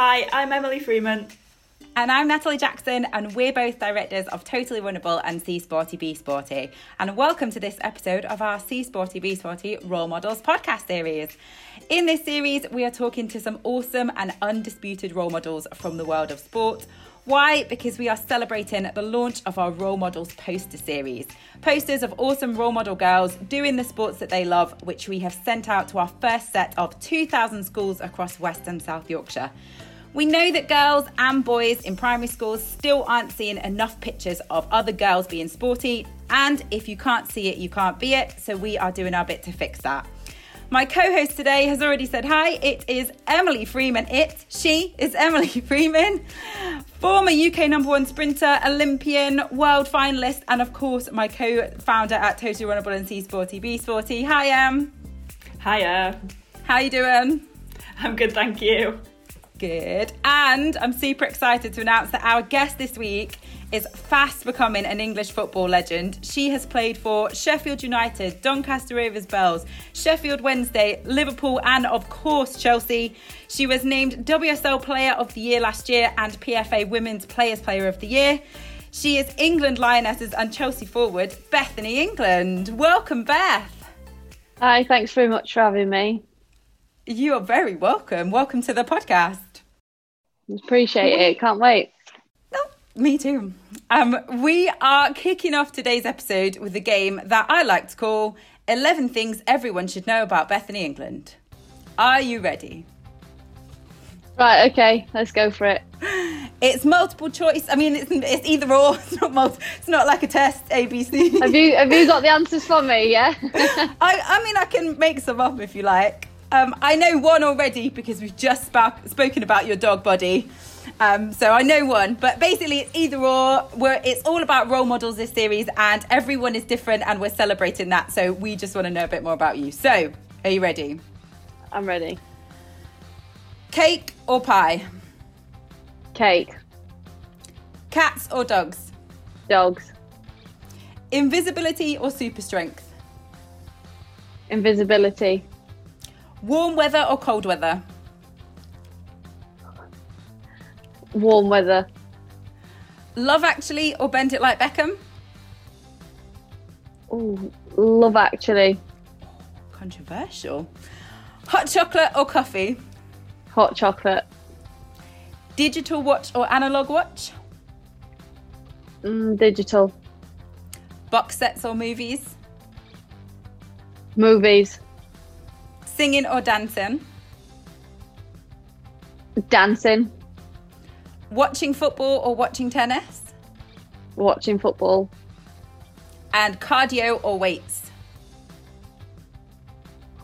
Hi, I'm Emily Freeman. And I'm Natalie Jackson, and we're both directors of Totally Runnable and C Sporty B Sporty. And welcome to this episode of our C Sporty B Sporty Role Models podcast series. In this series, we are talking to some awesome and undisputed role models from the world of sport. Why? Because we are celebrating the launch of our Role Models poster series. Posters of awesome role model girls doing the sports that they love, which we have sent out to our first set of 2,000 schools across West and South Yorkshire. We know that girls and boys in primary schools still aren't seeing enough pictures of other girls being sporty, and if you can't see it, you can't be it, so we are doing our bit to fix that. My co host today has already said hi. It is Emily Freeman. It, she is Emily Freeman, former UK number one sprinter, Olympian, world finalist, and of course, my co founder at Totally Runnable and C Sporty B Sporty. Hi, Em. Hiya. How you doing? I'm good, thank you. Good. And I'm super excited to announce that our guest this week is fast becoming an English football legend. She has played for Sheffield United, Doncaster Rovers Belles, Sheffield Wednesday, Liverpool, and of course Chelsea. She was named WSL Player of the Year last year and PFA Women's Players Player of the Year. She is England Lionesses and Chelsea forward, Bethany England. Welcome, Beth. Hi, thanks very much for having me. You are very welcome. Welcome to the podcast. Appreciate it. Can't wait. No, me too. Um, we are kicking off today's episode with a game that I like to call 11 Things Everyone Should Know About Bethany England. Are you ready? Right, okay, let's go for it. It's multiple choice. I mean, it's, it's either or. It's not multi, It's not like a test ABC. Have you have you got the answers for me? Yeah. I I mean, I can make some up if you like. Um, I know one already because we've just sp- spoken about your dog body. Um, so I know one, but basically it's either or. We're, it's all about role models this series, and everyone is different, and we're celebrating that. So we just want to know a bit more about you. So, are you ready? I'm ready. Cake or pie? Cake. Cats or dogs? Dogs. Invisibility or super strength? Invisibility. Warm weather or cold weather? Warm weather. Love Actually or Bend It Like Beckham? Ooh, love actually. Controversial. Hot chocolate or coffee? Hot chocolate. Digital watch or analog watch? Mm, digital. Box sets or movies? Movies. Singing or dancing? Dancing. Watching football or watching tennis? Watching football. And cardio or weights?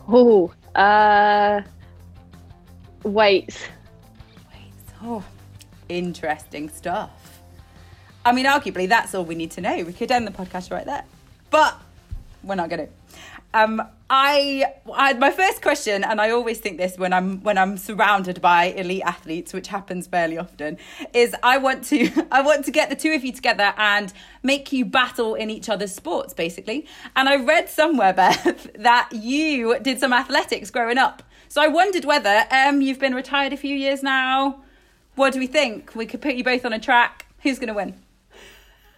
Oh, Uh. Weights. Weights. Oh, interesting stuff. I mean, arguably, that's all we need to know. We could end the podcast right there, but we're not going to. Um, I, I, my first question, and I always think this when I'm when I'm surrounded by elite athletes, which happens fairly often, is I want to I want to get the two of you together and make you battle in each other's sports, basically. And I read somewhere, Beth, that you did some athletics growing up. So I wondered whether um, you've been retired a few years now. What do we think? We could put you both on a track. Who's going to win?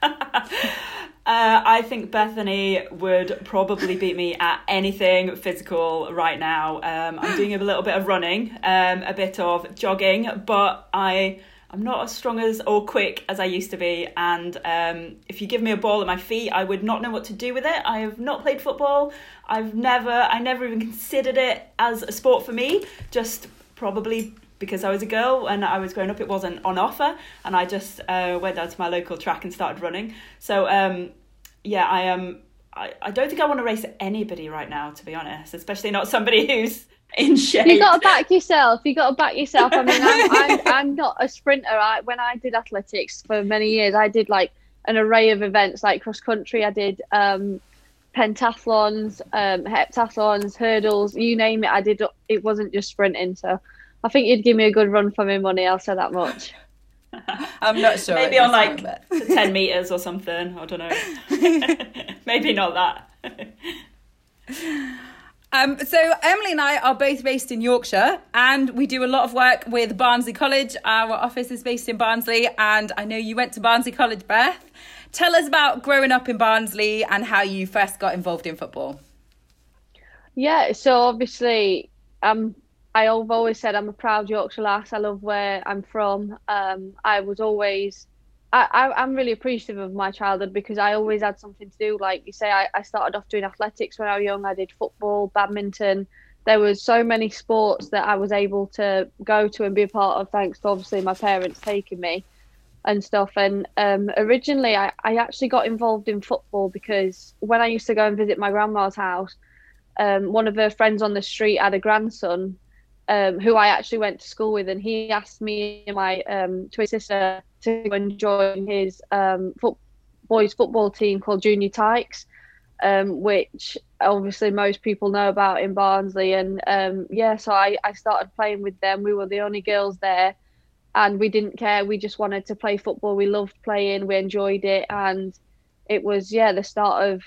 Uh, I think Bethany would probably beat me at anything physical right now. Um, I'm doing a little bit of running, um, a bit of jogging, but I I'm not as strong as or quick as I used to be. And um, if you give me a ball at my feet, I would not know what to do with it. I have not played football. I've never I never even considered it as a sport for me. Just probably because I was a girl and I was growing up, it wasn't on offer, and I just uh, went down to my local track and started running. So um, yeah, I am. Um, I, I don't think I want to race anybody right now, to be honest, especially not somebody who's in shape. You got to back yourself. You got to back yourself. I mean, I'm, I'm, I'm not a sprinter. I, when I did athletics for many years, I did like an array of events, like cross country. I did um, pentathlons, um, heptathlons, hurdles, you name it. I did. It wasn't just sprinting. So I think you'd give me a good run for my money. I'll say that much. I'm not sure. Maybe on like ten meters or something. I don't know. Maybe not that. Um, so Emily and I are both based in Yorkshire, and we do a lot of work with Barnsley College. Our office is based in Barnsley, and I know you went to Barnsley College, Beth. Tell us about growing up in Barnsley and how you first got involved in football. Yeah, so obviously, um, I've always said I'm a proud Yorkshire lass. I love where I'm from. Um, I was always I, am really appreciative of my childhood because I always had something to do. Like you say, I, I started off doing athletics when I was young. I did football, badminton. There was so many sports that I was able to go to and be a part of, thanks to obviously my parents taking me and stuff. And um, originally, I, I actually got involved in football because when I used to go and visit my grandma's house, um, one of her friends on the street had a grandson um, who I actually went to school with, and he asked me and my um, twin sister to join his um, foot, boys football team called Junior Tykes, um, which obviously most people know about in Barnsley. And um, yeah, so I, I started playing with them. We were the only girls there, and we didn't care. We just wanted to play football. We loved playing. We enjoyed it, and it was yeah the start of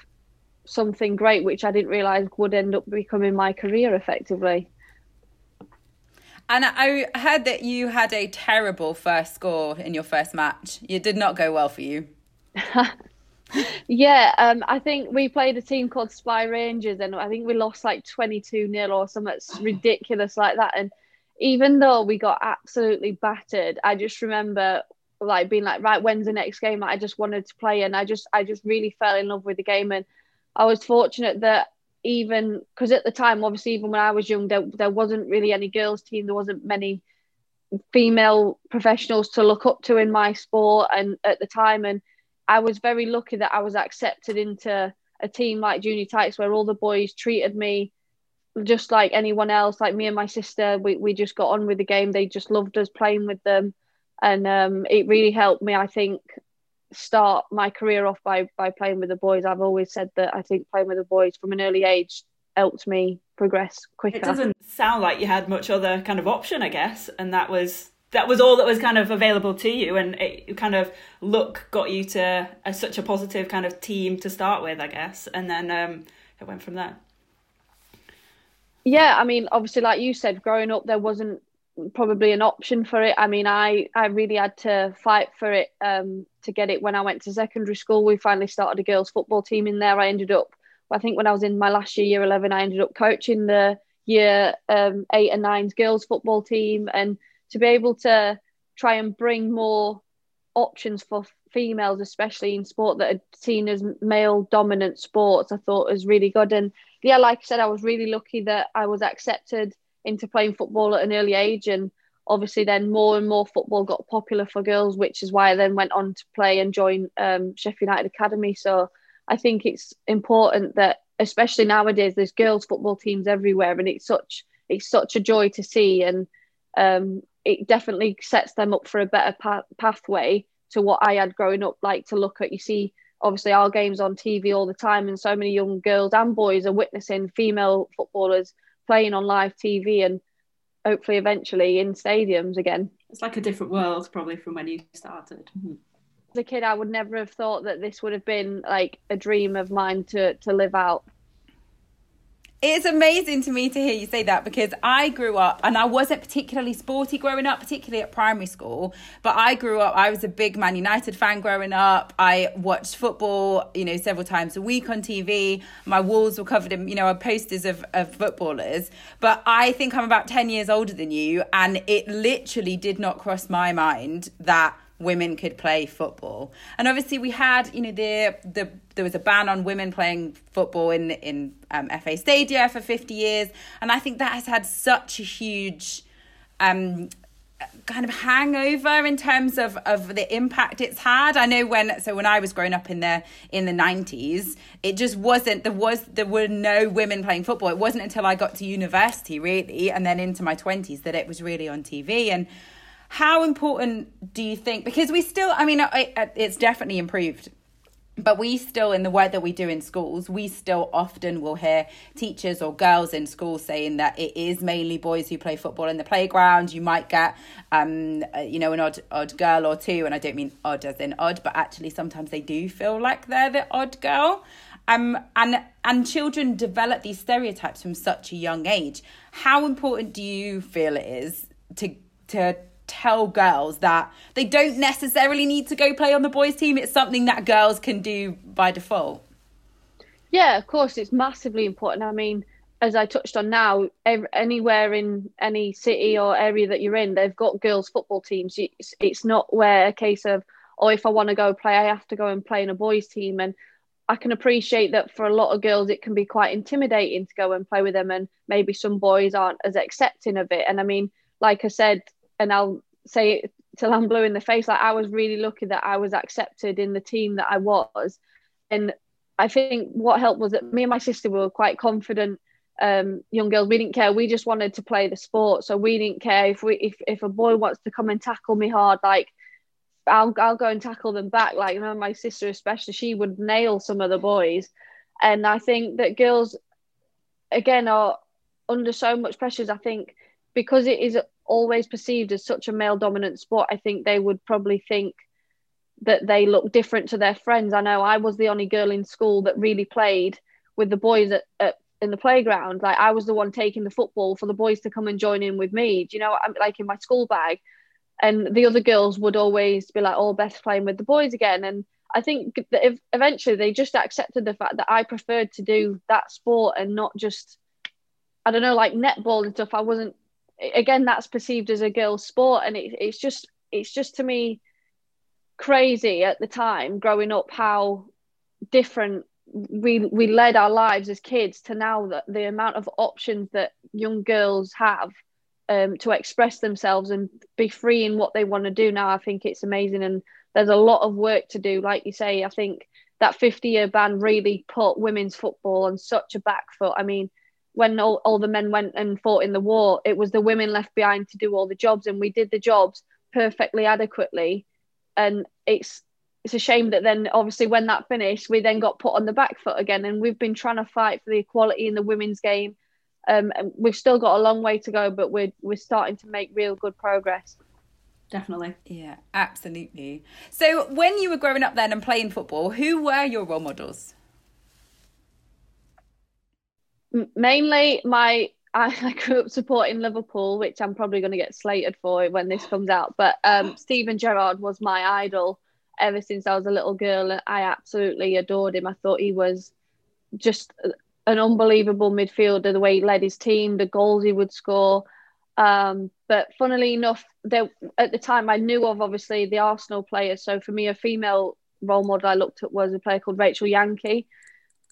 something great, which I didn't realise would end up becoming my career effectively. And I heard that you had a terrible first score in your first match. It did not go well for you. yeah, um, I think we played a team called Spy Rangers, and I think we lost like 22 0 or something ridiculous like that. And even though we got absolutely battered, I just remember like being like, right, when's the next game? I just wanted to play, and I just, I just really fell in love with the game. And I was fortunate that even because at the time, obviously, even when I was young, there, there wasn't really any girls' team. There wasn't many female professionals to look up to in my sport, and at the time, and I was very lucky that I was accepted into a team like Junior Tykes, where all the boys treated me just like anyone else. Like me and my sister, we we just got on with the game. They just loved us playing with them, and um, it really helped me. I think start my career off by by playing with the boys. I've always said that I think playing with the boys from an early age helped me progress quicker. It doesn't sound like you had much other kind of option, I guess, and that was that was all that was kind of available to you, and it kind of look got you to a, such a positive kind of team to start with, I guess, and then um, it went from there. Yeah, I mean, obviously, like you said, growing up, there wasn't probably an option for it. I mean, I I really had to fight for it um, to get it when I went to secondary school. We finally started a girls' football team in there. I ended up, I think, when I was in my last year, year eleven, I ended up coaching the year um, eight and nine girls' football team, and to be able to try and bring more options for females, especially in sport that are seen as male dominant sports, I thought was really good. And yeah, like I said, I was really lucky that I was accepted into playing football at an early age and obviously then more and more football got popular for girls which is why I then went on to play and join um, Sheffield United Academy. So I think it's important that especially nowadays there's girls football teams everywhere and it's such it's such a joy to see and um, it definitely sets them up for a better pa- pathway to what I had growing up like to look at. You see obviously our games on TV all the time and so many young girls and boys are witnessing female footballers playing on live TV and hopefully eventually in stadiums again. It's like a different world probably from when you started. Mm-hmm. As a kid, I would never have thought that this would have been like a dream of mine to to live out. It's amazing to me to hear you say that because I grew up and I wasn't particularly sporty growing up, particularly at primary school. But I grew up, I was a big Man United fan growing up. I watched football, you know, several times a week on TV. My walls were covered in, you know, posters of, of footballers. But I think I'm about 10 years older than you. And it literally did not cross my mind that women could play football. And obviously, we had, you know, the the there was a ban on women playing football in in um, FA Stadia for fifty years, and I think that has had such a huge. Um, kind of hangover in terms of of the impact it's had i know when so when i was growing up in the in the 90s it just wasn't there was there were no women playing football it wasn't until i got to university really and then into my 20s that it was really on tv and how important do you think? Because we still, I mean, it's definitely improved but we still in the work that we do in schools we still often will hear teachers or girls in schools saying that it is mainly boys who play football in the playground you might get um you know an odd odd girl or two and i don't mean odd as in odd but actually sometimes they do feel like they're the odd girl Um, and and children develop these stereotypes from such a young age. How important do you feel it is to to tell girls that they don't necessarily need to go play on the boys' team? It's something that girls can do by default. Yeah, of course, it's massively important. I mean, as I touched on now, anywhere in any city or area that you're in, they've got girls' football teams. It's, it's not where a case of, oh, if I want to go play, I have to go and play in a boys' team. And I can appreciate that for a lot of girls, it can be quite intimidating to go and play with them, and maybe some boys aren't as accepting of it. And I mean, like I said, and I'll say it till I'm blue in the face, like I was really lucky that I was accepted in the team that I was. And I think what helped was that me and my sister were quite confident um, young girls. We didn't care. We just wanted to play the sport. So we didn't care if we if, if a boy wants to come and tackle me hard, like I'll I'll go and tackle them back. Like you know, my sister especially, she would nail some of the boys, and I think that girls, again, are under so much pressures. I think because it is always perceived as such a male dominant sport, I think they would probably think that they look different to their friends. I know I was the only girl in school that really played with the boys at, at in the playground. Like I was the one taking the football for the boys to come and join in with me. Do you know? I'm like in my school bag and the other girls would always be like, "Oh, Beth's playing with the boys again." And I think that if eventually they just accepted the fact that I preferred to do that sport and not just, I don't know, like netball and stuff. I wasn't. Again, that's perceived as a girl's sport, and it, it's just, it's just to me crazy at the time growing up how different we we led our lives as kids to now that the amount of options that young girls have um, to express themselves and be free in what they want to do now. I think it's amazing, and there's a lot of work to do. Like you say, I think that 50 year ban really put women's football on such a back foot. I mean, when all, all the men went and fought in the war, it was the women left behind to do all the jobs, and we did the jobs perfectly adequately. And it's it's a shame that then obviously when that finished, we then got put on the back foot again, and we've been trying to fight for the equality in the women's game um, we've still got a long way to go, but we're we're starting to make real good progress. Definitely. Yeah, absolutely. So, when you were growing up then and playing football, who were your role models? Mainly, my I, grew up supporting Liverpool, which I'm probably going to get slated for when this comes out. But um, Steven Gerrard was my idol ever since I was a little girl. I absolutely adored him. I thought he was just an unbelievable midfielder, the way he led his team, the goals he would score. Um, but funnily enough, there at the time I knew of obviously the Arsenal players. So for me, a female role model I looked at was a player called Rachel Yankey,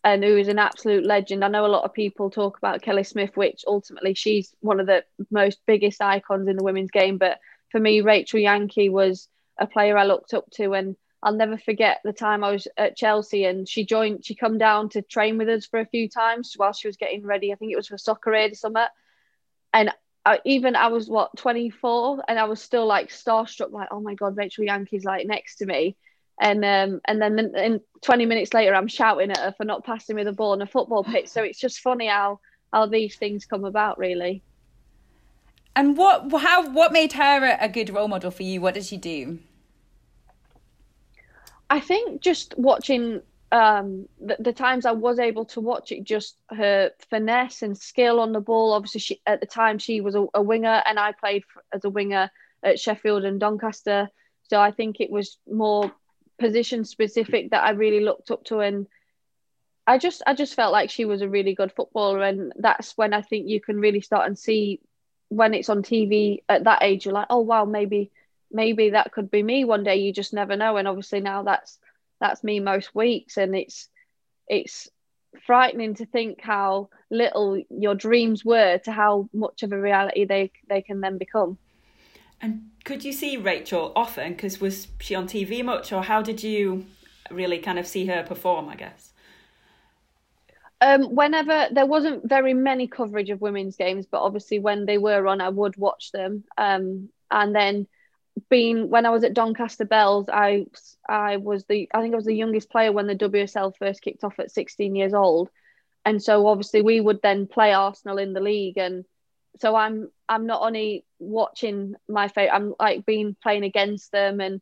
and who is an absolute legend. I know a lot of people talk about Kelly Smith, which ultimately she's one of the most biggest icons in the women's game. But for me, Rachel Yankey was a player I looked up to, and I'll never forget the time I was at Chelsea and she joined, she come down to train with us for a few times while she was getting ready. I think it was for soccer aid or something. And I, even I was what 24 and I was still like starstruck, like, oh my God, Rachel Yankey's like next to me. And um, and then in 20 minutes later, I'm shouting at her for not passing me the ball on a football pitch. So it's just funny how how these things come about, really. And what how what made her a good role model for you? What did she do? I think just watching um, the, the, times I was able to watch it, just her finesse and skill on the ball. Obviously, she, at the time she was a, a winger, and I played as a winger at Sheffield and Doncaster. So I think it was more position specific that I really looked up to, and I just I just felt like she was a really good footballer, and that's when I think you can really start and see when it's on TV at that age. You're like, oh wow, maybe maybe that could be me one day you just never know and obviously now that's that's me most weeks and it's it's frightening to think how little your dreams were to how much of a reality they they can then become and could you see Rachel often? Because was she on TV much or how did you really kind of see her perform I guess? Um, whenever there wasn't very many coverage of women's games, but obviously when they were on, I would watch them. Um, and then being when I was at Doncaster Belles, I I was the I think I was the youngest player when the WSL first kicked off at 16 years old, and so obviously we would then play Arsenal in the league, and so I'm I'm not only watching my favorite, I'm like being playing against them, and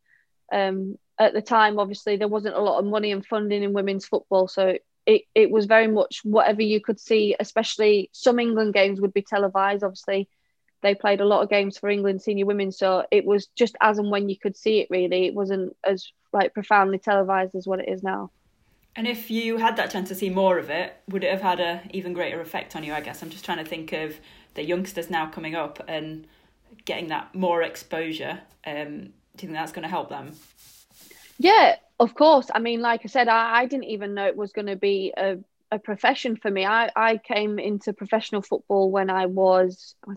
um, at the time obviously there wasn't a lot of money and funding in women's football, so it, it was very much whatever you could see, especially some England games would be televised. Obviously, they played a lot of games for England senior women, so it was just as and when you could see it. Really, it wasn't as like profoundly televised as what it is now. And if you had that chance to see more of it, would it have had a even greater effect on you? I guess I'm just trying to think of the youngsters now coming up and getting that more exposure. Um, do you think that's going to help them? Yeah, of course. I mean, like I said, I, I didn't even know it was going to be a, a profession for me. I, I came into professional football when I was, I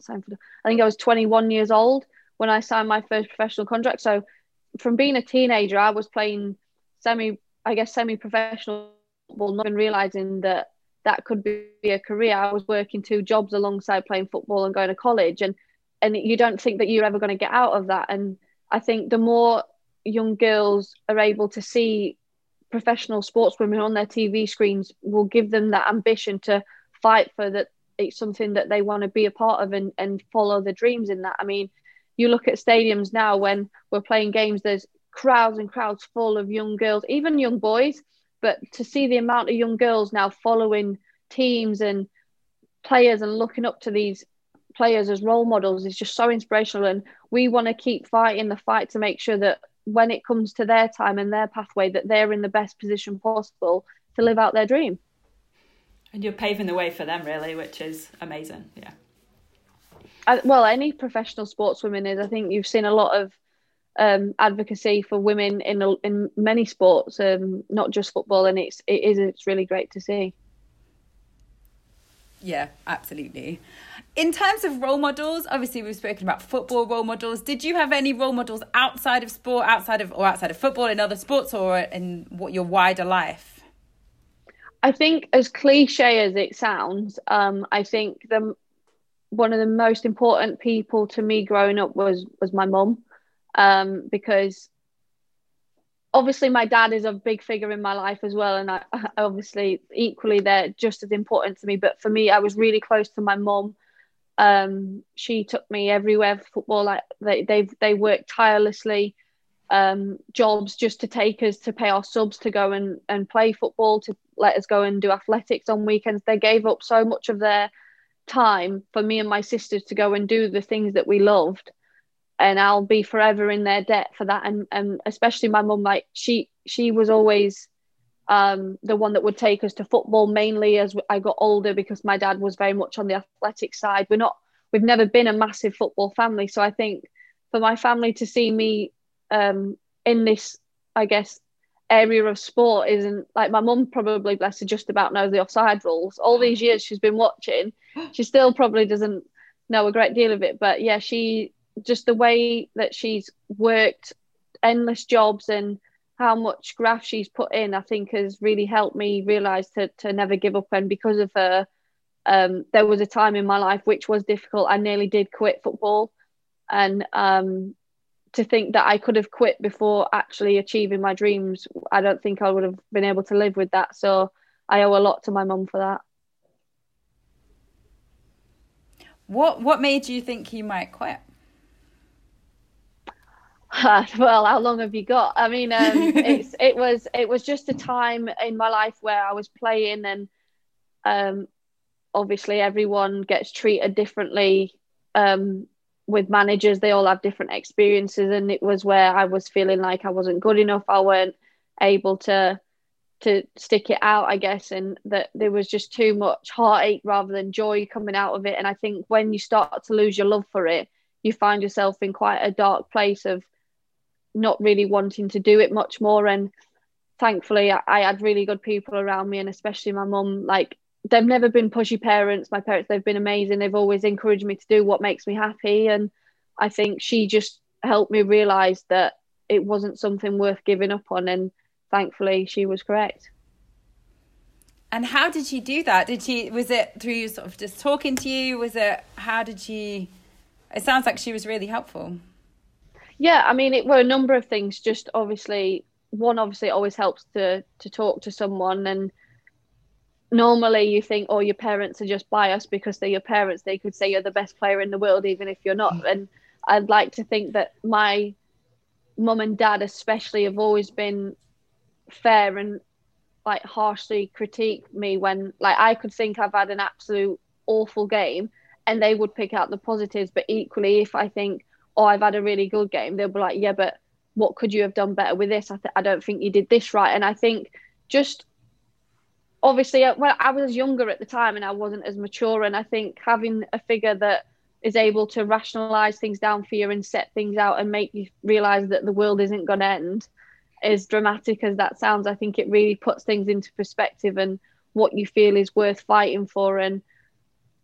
think I was 21 years old when I signed my first professional contract. So from being a teenager, I was playing semi, I guess, semi professional football, not even realizing that that could be a career. I was working two jobs alongside playing football and going to college. And, and you don't think that you're ever going to get out of that. And I think the more young girls are able to see professional sportswomen on their TV screens will give them that ambition to fight for that it's something that they want to be a part of and, and follow the dreams in that. I mean, you look at stadiums now when we're playing games, there's crowds and crowds full of young girls, even young boys. But to see the amount of young girls now following teams and players and looking up to these players as role models is just so inspirational. And we want to keep fighting the fight to make sure that when it comes to their time and their pathway that they're in the best position possible to live out their dream. And you're paving the way for them really which is amazing yeah. I, well any professional sportswoman is. I think you've seen a lot of um, advocacy for women in in many sports um, not just football and it's it is it's really great to see yeah absolutely in terms of role models, obviously we've spoken about football role models. Did you have any role models outside of sport, outside of or outside of football in other sports or in what your wider life? I think as cliche as it sounds, um, I think the one of the most important people to me growing up was was my mum, um, because obviously my dad is a big figure in my life as well, and I obviously equally they're just as important to me. But for me, I was really close to my mom um, she took me everywhere for football. Like they they they worked tirelessly, um, jobs just to take us to pay our subs to go and and play football, to let us go and do athletics on weekends. They gave up so much of their time for me and my sisters to go and do the things that we loved and I'll be forever in their debt for that and and especially my mum like she she was always um, the one that would take us to football mainly as I got older because my dad was very much on the athletic side. We're not, we've never been a massive football family. So I think for my family to see me um, in this, I guess, area of sport isn't like my mum probably, bless her, just about knows the offside rules. All these years she's been watching, she still probably doesn't know a great deal of it. But yeah, she just the way that she's worked endless jobs and how much graft she's put in, I think has really helped me realize to, to never give up. And because of her, um, there was a time in my life which was difficult. I nearly did quit football. And um, to think that I could have quit before actually achieving my dreams, I don't think I would have been able to live with that. So I owe a lot to my mum for that. What what made you think you might quit? well, how long have you got? I mean, um, it's it was it was just a time in my life where I was playing, and um, obviously everyone gets treated differently um, with managers. They all have different experiences, and it was where I was feeling like I wasn't good enough. I weren't able to to stick it out, I guess, and that there was just too much heartache rather than joy coming out of it. And I think when you start to lose your love for it, you find yourself in quite a dark place of not really wanting to do it much more. And thankfully, I, I had really good people around me, and especially my mum. Like they've never been pushy parents. My parents, they've been amazing. They've always encouraged me to do what makes me happy, and I think she just helped me realize that it wasn't something worth giving up on. And thankfully, she was correct. And how did she do that? Did she was it through sort of just talking to you? Was it how did she? It sounds like she was really helpful. Yeah, I mean, it were a number of things. Just obviously, one obviously always helps to to talk to someone, and normally you think, oh, your parents are just biased because they're your parents. They could say you're the best player in the world, even if you're not. And I'd like to think that my mum and dad, especially, have always been fair and like harshly critique me when like I could think I've had an absolute awful game and they would pick out the positives. But equally, if I think, oh, I've had a really good game, they'll be like, yeah, but what could you have done better with this? I, th- I don't think you did this right. And I think just obviously, uh, well, I was younger at the time and I wasn't as mature. And I think having a figure that is able to rationalize things down for you and set things out and make you realize that the world isn't going to end as dramatic as that sounds i think it really puts things into perspective and what you feel is worth fighting for and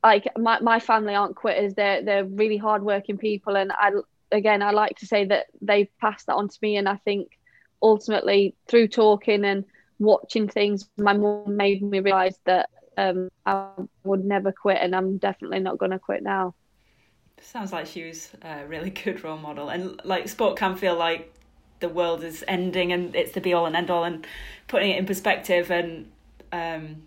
like my, my family aren't quitters. They're they're really hardworking people. And i again i like to say that they've passed that on to me. And i think ultimately through talking and watching things my mum made me realize that um, i would never quit and i'm definitely not going to quit now. Sounds like she was a really good role model, and like sport can feel like the world is ending and it's the be all and end all, and putting it in perspective and um,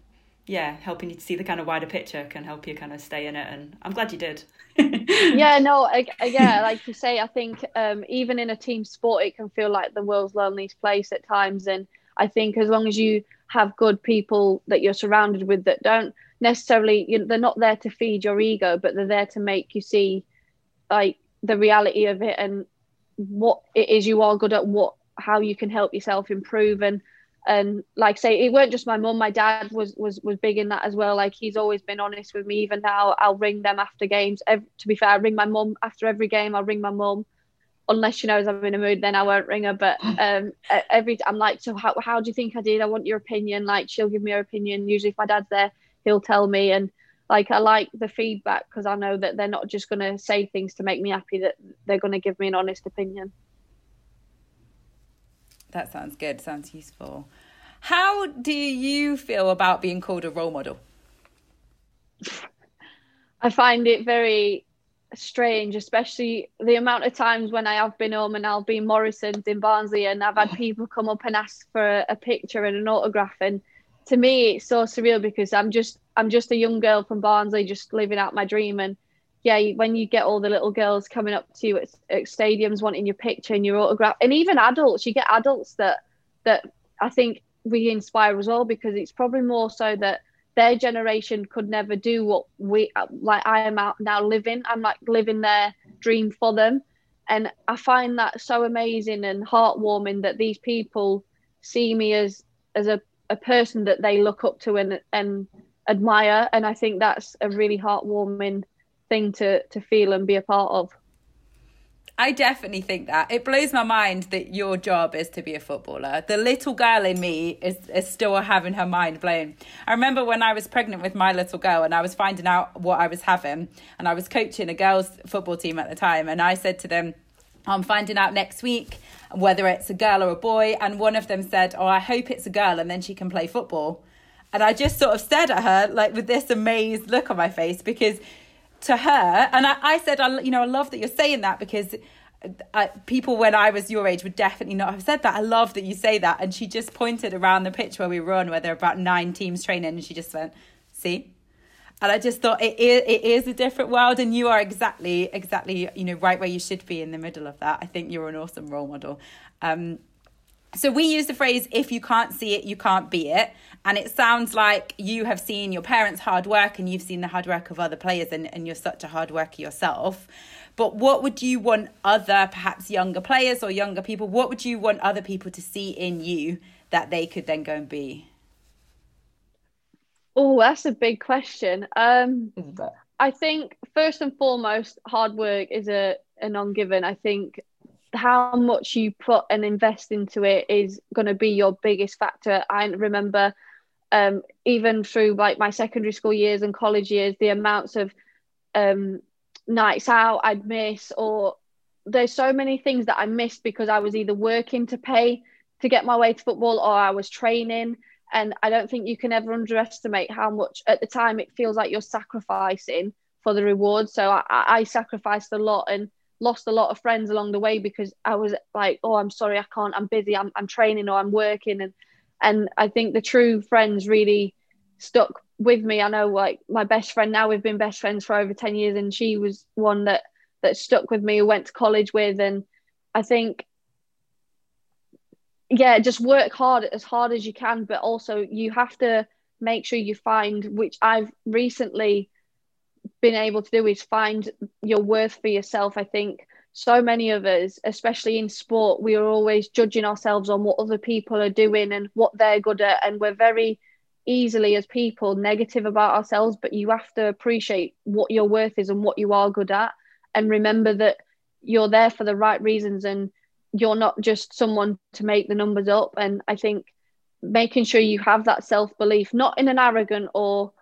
yeah, helping you to see the kind of wider picture can help you kind of stay in it. And I'm glad you did. yeah, no, I, I, yeah, like you say, I think um, even in a team sport, it can feel like the world's loneliest place at times. And I think as long as you have good people that you're surrounded with that don't necessarily you know, they're not there to feed your ego but they're there to make you see like the reality of it and what it is you are good at what how you can help yourself improve and and like say it weren't just my mum my dad was was was big in that as well. Like he's always been honest with me. Even now i'll ring them after games. Every, to be fair i ring my mum after every game. I'll ring my mum. Unless she knows i'm in a mood then i won't ring her. But um every i'm like so how, how do you think i did? I want your opinion. Like she'll give me her opinion. Usually if my dad's there he'll tell me. And like I like the feedback because I know that they're not just going to say things to make me happy that they're going to give me an honest opinion. That sounds good. Sounds useful. How do you feel about being called a role model? I find it very strange, especially the amount of times when I have been home and I'll be Morrison's in Barnsley and I've had people come up and ask for a picture and an autograph and to me it's so surreal because I'm just I'm just a young girl from Barnsley just living out my dream and yeah when you get all the little girls coming up to you at, at stadiums wanting your picture and your autograph and even adults you get adults that that I think we inspire as well because it's probably more so that their generation could never do what we uh, like I am out now living. I'm like living their dream for them. And I find that so amazing and heartwarming that these people see me as as a a person that they look up to and and admire. And i think that's a really heartwarming thing to to feel and be a part of I definitely think that. It blows my mind that your job is to be a footballer. The little girl in me is, is still having her mind blown. I remember when I was pregnant with my little girl and I was finding out what I was having, and I was coaching a girls' football team at the time, and I said to them, I'm finding out next week whether it's a girl or a boy. And one of them said, Oh, I hope it's a girl and then she can play football. And I just sort of stared at her like with this amazed look on my face because to her, and I, I said, I, you know, I love that you're saying that because I, people when I was your age would definitely not have said that. I love that you say that. And she just pointed around the pitch where we were on, where there were about nine teams training, and she just went, "See, and I just thought it is, it is a different world, and you are exactly exactly you know right where you should be in the middle of that. I think you're an awesome role model. Um, so we use the phrase if you can't see it you can't be it and it sounds like you have seen your parents hard work and you've seen the hard work of other players and, and you're such a hard worker yourself but what would you want other perhaps younger players or younger people what would you want other people to see in you that they could then go and be Oh, that's a big question. Um, I think first and foremost, hard work is a, a non given. I think how much you put and invest into it is going to be your biggest factor. I remember um, even through like my secondary school years and college years, the amounts of um, nights out I'd miss, or there's so many things that I missed because I was either working to pay to get my way to football or I was training and I don't think you can ever underestimate how much at the time it feels like you're sacrificing for the reward. So I, I sacrificed a lot and lost a lot of friends along the way because I was like, oh, I'm sorry, I can't, I'm busy, I'm, I'm training or I'm working. And, and I think the true friends really stuck with me. I know like my best friend now, we've been best friends for over 10 years and she was one that, that stuck with me, went to college with. And I think yeah, just work hard as hard as you can, but also you have to make sure you find which I've recently been able to do is find your worth for yourself. I think so many of us, especially in sport, we are always judging ourselves on what other people are doing and what they're good at, and we're very easily as people negative about ourselves. But you have to appreciate what your worth is and what you are good at, and remember that you're there for the right reasons and you're not just someone to make the numbers up. And I think making sure you have that self belief, not in an arrogant or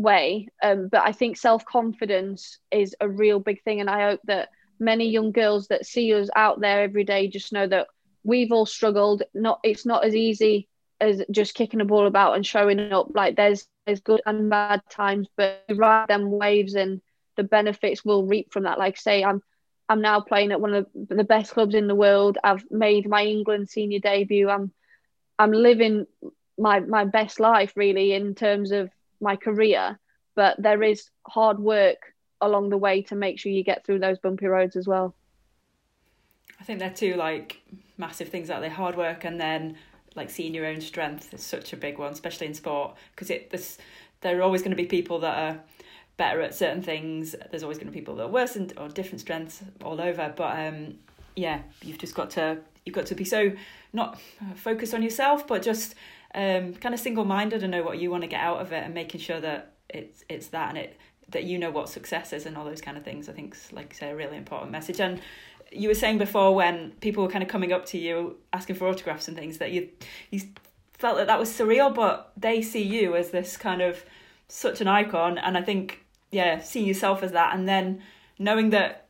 way, um, but I think self confidence is a real big thing. And I hope that many young girls that see us out there every day just know that we've all struggled. Not it's not as easy as just kicking a ball about and showing up. Like there's there's good and bad times, but ride them waves and the benefits we'll reap from that. Like say I'm I'm now playing at one of the best clubs in the world. I've made my England senior debut. I'm I'm living my my best life really in terms of my career, but there is hard work along the way to make sure you get through those bumpy roads as well. I think they're two like massive things out there: hard work and then like seeing your own strength is such a big one, especially in sport, because it this there are always going to be people that are better at certain things. There's always going to be people that are worse and or different strengths all over. But um, yeah, you've just got to you've got to be so not focused on yourself, but just um, kind of single minded and know what you want to get out of it, and making sure that it's it's that and it that you know what success is and all those kind of things. I think, like say, a really important message. And you were saying before when people were kind of coming up to you asking for autographs and things that you you felt that that was surreal, but they see you as this kind of such an icon, and I think yeah, seeing yourself as that, and then knowing that.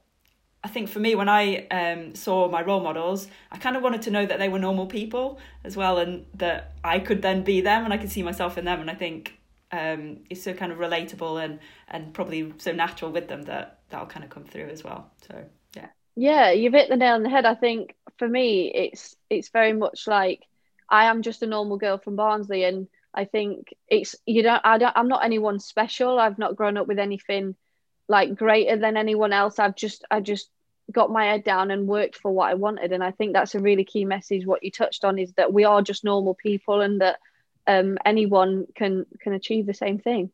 I think for me, when I um, saw my role models, I kind of wanted to know that they were normal people as well, and that I could then be them, and I could see myself in them. And I think um, it's so kind of relatable and and probably so natural with them that that'll kind of come through as well. So yeah. Yeah, you've hit the nail on the head. I think for me, it's it's very much like I am just a normal girl from Barnsley, and I think it's you don't I don't I'm not anyone special. I've not grown up with anything like greater than anyone else. I've just I just got my head down and worked for what I wanted. And I think that's a really key message. What you touched on is that we are just normal people and that um, anyone can can achieve the same thing.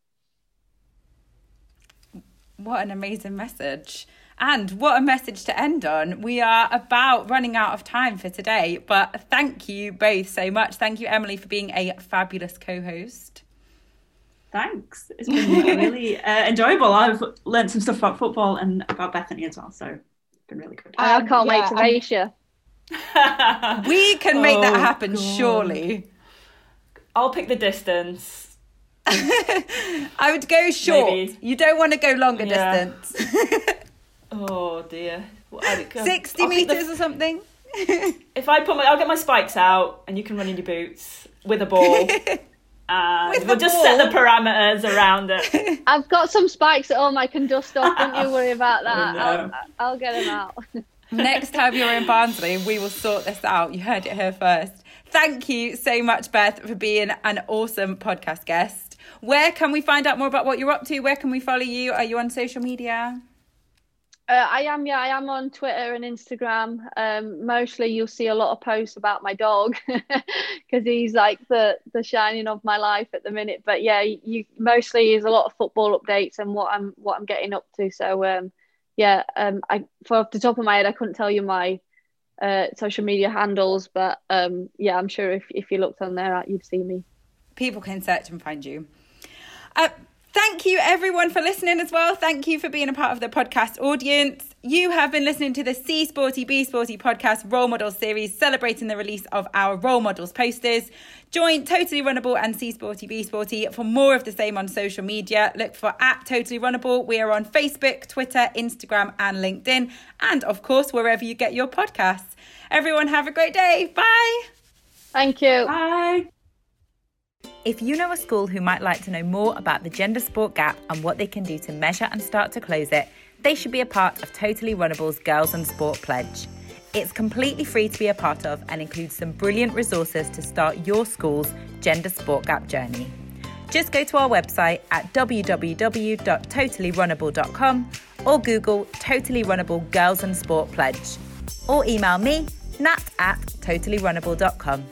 What an amazing message. And what a message to end on. We are about running out of time for today, but thank you both so much. Thank you, Emily, for being a fabulous co host. Thanks. It's been really uh, enjoyable. I've learned some stuff about football and about Bethany as well, so it's been really good. I can't um, yeah, wait to race you. we can make oh, that happen, God. surely. I'll pick the distance. I would go short. Maybe. You don't want to go longer yeah. distance. Oh dear. 60 I'll meters the... or something? if I put my, I'll get my spikes out and you can run in your boots with a ball. And with we'll just ball. set the parameters around it. I've got some spikes at home I can dust off. Don't you worry about that. Oh, no. I'll, I'll get them out. Next time you're in Barnsley, we will sort this out. You heard it here first. Thank you so much, Beth, for being an awesome podcast guest. Where can we find out more about what you're up to? Where can we follow you? Are you on social media? Uh, I am, yeah, I am on Twitter and Instagram. Um, mostly, you'll see a lot of posts about my dog because he's like the the shining of my life at the minute. But yeah, you mostly is a lot of football updates and what I'm what I'm getting up to. So um, yeah, um, I for off the top of my head, I couldn't tell you my uh, social media handles, but um, yeah, I'm sure if if you looked on there, you'd see me. People can search and find you. Uh, Thank you, everyone, for listening as well. Thank you for being a part of the podcast audience. You have been listening to the C Sporty B Sporty podcast Role Models series, celebrating the release of our Role Models posters. Join Totally Runnable and C Sporty B Sporty for more of the same on social media. Look for at Totally Runnable. We are on Facebook, Twitter, Instagram, and LinkedIn, and of course, wherever you get your podcasts. Everyone, have a great day. Bye. Thank you. Bye. If you know a school who might like to know more about the gender sport gap and what they can do to measure and start to close it, they should be a part of Totally Runnable's Girls and Sport Pledge. It's completely free to be a part of and includes some brilliant resources to start your school's gender sport gap journey. Just go to our website at www.totallyrunnable.com or Google Totally Runnable Girls and Sport Pledge. Or email me, nat at totallyrunnable.com.